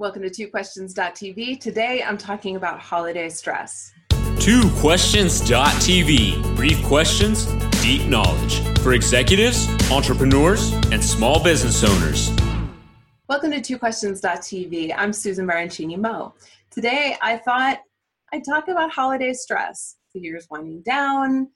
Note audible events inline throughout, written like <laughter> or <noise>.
Welcome to Two twoquestions.tv. Today I'm talking about holiday stress. Two Twoquestions.tv. Brief questions, deep knowledge for executives, entrepreneurs, and small business owners. Welcome to Two twoquestions.tv. I'm Susan Baroncini Moe. Today I thought I'd talk about holiday stress. The year's winding down,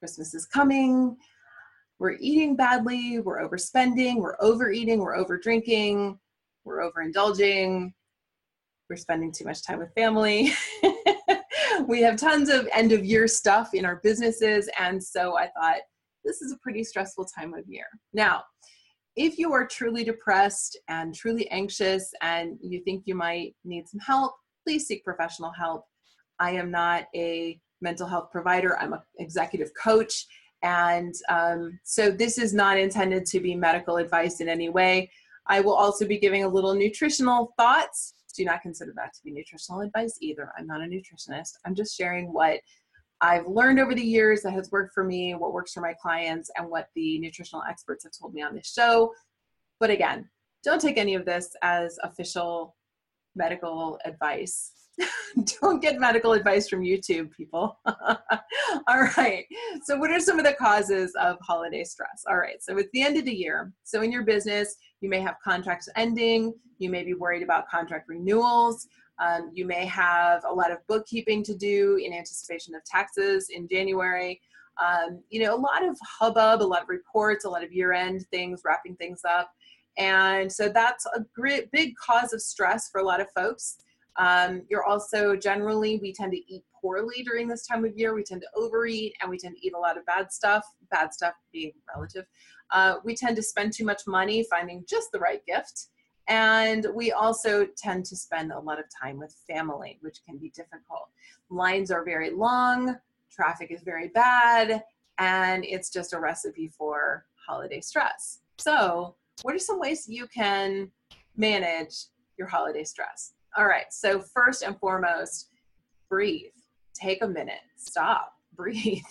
Christmas is coming, we're eating badly, we're overspending, we're overeating, we're overdrinking we're overindulging, we're spending too much time with family. <laughs> we have tons of end of year stuff in our businesses. And so I thought this is a pretty stressful time of year. Now, if you are truly depressed and truly anxious and you think you might need some help, please seek professional help. I am not a mental health provider, I'm an executive coach. And um, so this is not intended to be medical advice in any way. I will also be giving a little nutritional thoughts. Do not consider that to be nutritional advice either. I'm not a nutritionist. I'm just sharing what I've learned over the years that has worked for me, what works for my clients, and what the nutritional experts have told me on this show. But again, don't take any of this as official medical advice. <laughs> don't get medical advice from YouTube, people. <laughs> All right. So, what are some of the causes of holiday stress? All right. So, it's the end of the year. So, in your business, you may have contracts ending. You may be worried about contract renewals. Um, you may have a lot of bookkeeping to do in anticipation of taxes in January. Um, you know, a lot of hubbub, a lot of reports, a lot of year end things, wrapping things up. And so that's a great, big cause of stress for a lot of folks. Um, you're also generally, we tend to eat poorly during this time of year. We tend to overeat and we tend to eat a lot of bad stuff, bad stuff being relative. Uh, we tend to spend too much money finding just the right gift. And we also tend to spend a lot of time with family, which can be difficult. Lines are very long, traffic is very bad, and it's just a recipe for holiday stress. So, what are some ways you can manage your holiday stress? All right, so first and foremost, breathe. Take a minute, stop, <laughs> breathe.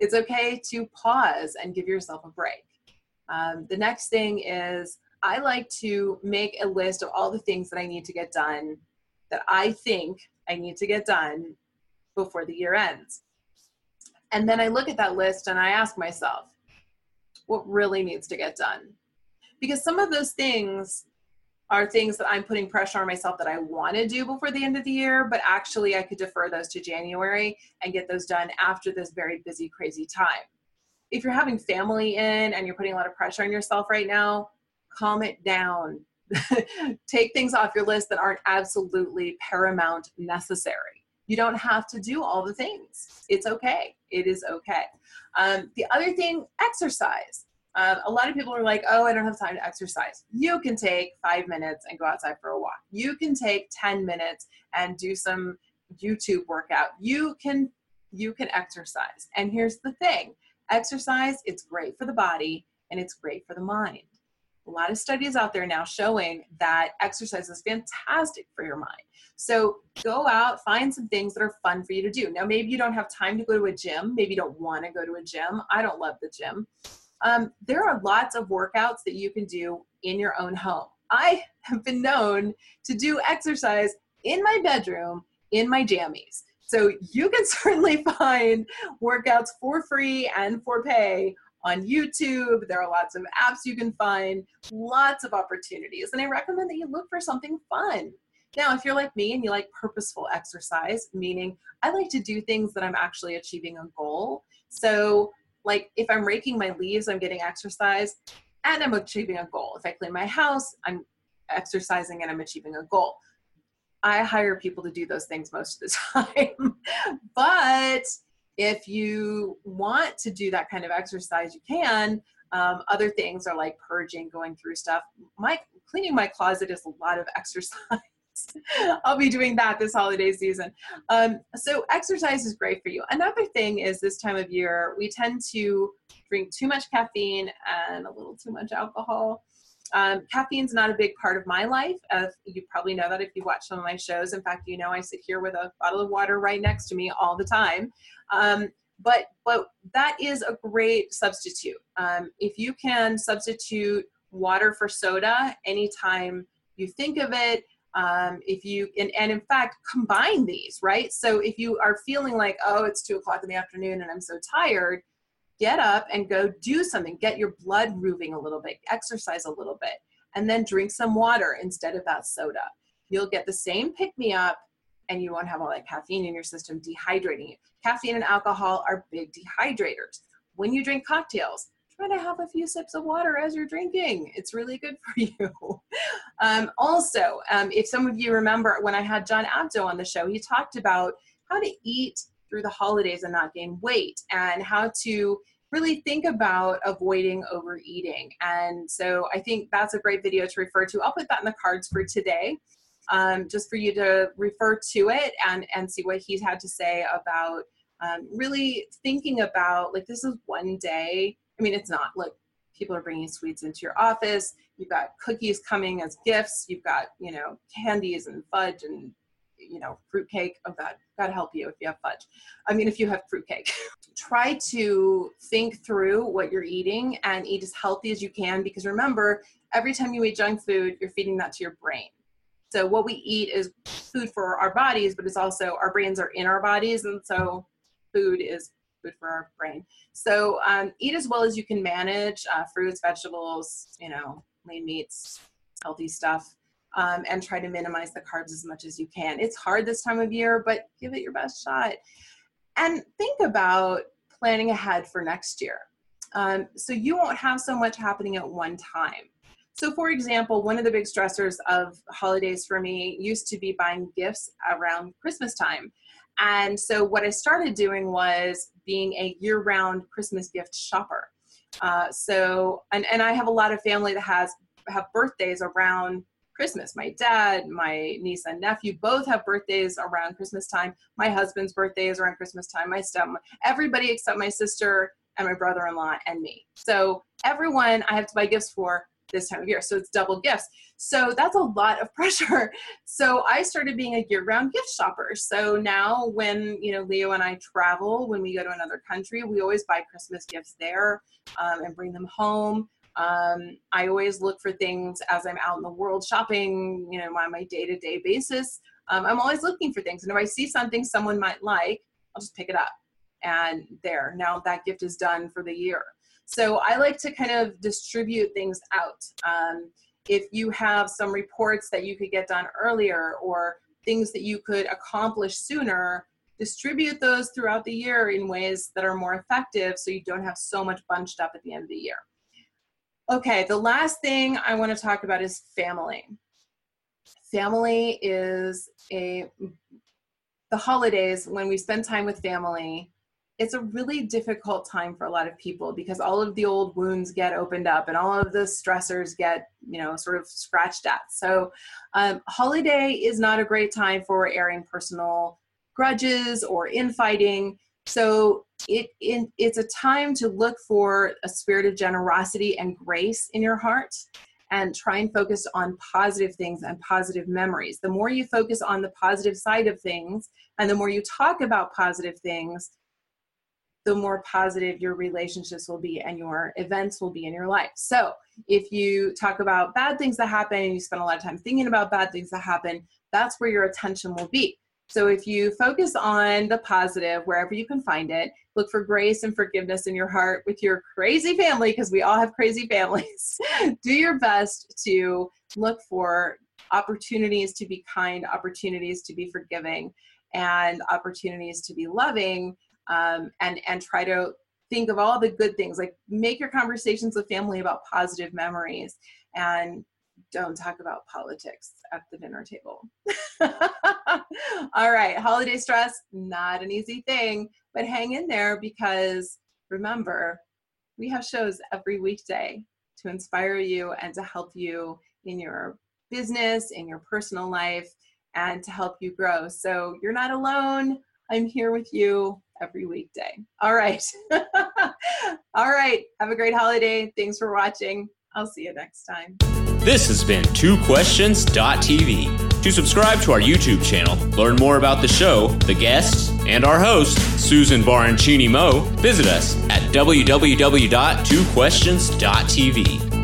it's okay to pause and give yourself a break. Um, the next thing is, I like to make a list of all the things that I need to get done that I think I need to get done before the year ends. And then I look at that list and I ask myself, what really needs to get done? Because some of those things are things that I'm putting pressure on myself that I want to do before the end of the year, but actually I could defer those to January and get those done after this very busy, crazy time. If you're having family in and you're putting a lot of pressure on yourself right now, calm it down. <laughs> Take things off your list that aren't absolutely paramount necessary. You don't have to do all the things. It's okay. It is okay. Um, the other thing, exercise um, a lot of people are like, oh, I don't have time to exercise. You can take five minutes and go outside for a walk. You can take 10 minutes and do some YouTube workout. You can you can exercise. And here's the thing. Exercise, it's great for the body and it's great for the mind. A lot of studies out there now showing that exercise is fantastic for your mind. So go out, find some things that are fun for you to do. Now, maybe you don't have time to go to a gym. Maybe you don't want to go to a gym. I don't love the gym. Um, there are lots of workouts that you can do in your own home. I have been known to do exercise in my bedroom in my jammies. So you can <laughs> certainly find workouts for free and for pay on YouTube. There are lots of apps you can find, lots of opportunities. And I recommend that you look for something fun. Now, if you're like me and you like purposeful exercise, meaning I like to do things that I'm actually achieving a goal. So like if I'm raking my leaves, I'm getting exercise and I'm achieving a goal. If I clean my house, I'm exercising and I'm achieving a goal. I hire people to do those things most of the <laughs> time. but if you want to do that kind of exercise, you can. Um, other things are like purging, going through stuff. My cleaning my closet is a lot of <laughs> exercise. <laughs> I'll be doing that this holiday season. Um, so, exercise is great for you. Another thing is this time of year, we tend to drink too much caffeine and a little too much alcohol. Um, caffeine's not a big part of my life. Uh, you probably know that if you watch some of my shows. In fact, you know I sit here with a bottle of water right next to me all the time. Um, but but that is a great substitute. Um, if you can substitute water for soda anytime you think of it. Um, if you and, and in fact combine these, right? So if you are feeling like, oh, it's two o'clock in the afternoon and I'm so tired, get up and go do something. Get your blood moving a little bit, exercise a little bit, and then drink some water instead of that soda. You'll get the same pick me up and you won't have all that caffeine in your system dehydrating you. Caffeine and alcohol are big dehydrators. When you drink cocktails, try to have a few sips of water as you're drinking. It's really good for <laughs> you. um, also, um, if some of you remember when I had John Abdo on the show, he talked about how to eat through the holidays and not gain weight and how to really think about avoiding overeating. And so I think that's a great video to refer to. I'll put that in the cards for today. Um, just for you to refer to it and and see what he's had to say about um, really thinking about like this is one day I mean, it's not like people are bringing sweets into your office. You've got cookies coming as gifts. You've got, you know, candies and fudge and, you know, fruitcake. Oh, God, God help you if you have fudge. I mean, if you have fruitcake. <laughs> Try to think through what you're eating and eat as healthy as you can because remember, every time you eat junk food, you're feeding that to your brain. So what we eat is food for our bodies, but it's also our brains are in our bodies. And so food is food for our brain. So um, eat as well as you can manage uh, fruits, vegetables, you know, lean meats, healthy stuff, um, and try to minimize the carbs as much as you can. It's hard this time of year, but give it your best shot. And think about planning ahead for next year. Um, so you won't have so much happening at one time. So, for example, one of the big stressors of holidays for me used to be buying gifts around Christmas time. And so what I started doing was being a year-round Christmas gift shopper. Uh, so and, and I have a lot of family that has have birthdays around Christmas. My dad, my niece and nephew both have birthdays around Christmas time. My husband's birthday is around Christmas time. My step everybody except my sister and my brother-in-law and me. So everyone I have to buy gifts for this time of year. So it's double gifts. So that's a lot of <laughs> pressure. So I started being a year-round gift shopper. So now when, you know, Leo and I travel, when we go to another country, we always buy Christmas gifts there um, and bring them home. Um, I always look for things as I'm out in the world shopping, you know, on my day-to-day basis. Um, I'm always looking for things. And if I see something someone might like, I'll just pick it up. And there, now that gift is done for the year. So I like to kind of distribute things out. Um, if you have some reports that you could get done earlier or things that you could accomplish sooner, distribute those throughout the year in ways that are more effective so you don't have so much bunched up at the end of the year. Okay, the last thing I want to talk about is family. Family is a the holidays when we spend time with family it's a really difficult time for a lot of people because all of the old wounds get opened up and all of the stressors get you know sort of scratched at. So um, holiday is not a great time for airing personal grudges or infighting. So it, it it's a time to look for a spirit of generosity and grace in your heart and try and focus on positive things and positive memories. The more you focus on the positive side of things and the more you talk about positive things the more positive your relationships will be and your events will be in your life. So, if you talk about bad things that happen and you spend a lot of time thinking about bad things that happen, that's where your attention will be. So, if you focus on the positive wherever you can find it, look for grace and forgiveness in your heart with your crazy family, because we all have crazy families. <laughs> Do your best to look for opportunities to be kind, opportunities to be forgiving, and opportunities to be loving um, and and try to think of all the good things like make your conversations with family about positive memories and don't talk about politics at the dinner table. <laughs> All right holiday stress not an easy thing but hang in there because remember we have shows every weekday to inspire you and to help you in your business in your personal life and to help you grow. So you're not alone. I'm here with you every weekday. All right. <laughs> All right. Have a great holiday. Thanks for watching. I'll see you next time. This has been Two twoquestions.tv. To subscribe to our YouTube channel, learn more about the show, the guests, and our host, Susan Baroncini Moe, visit us at www.twoquestions.tv.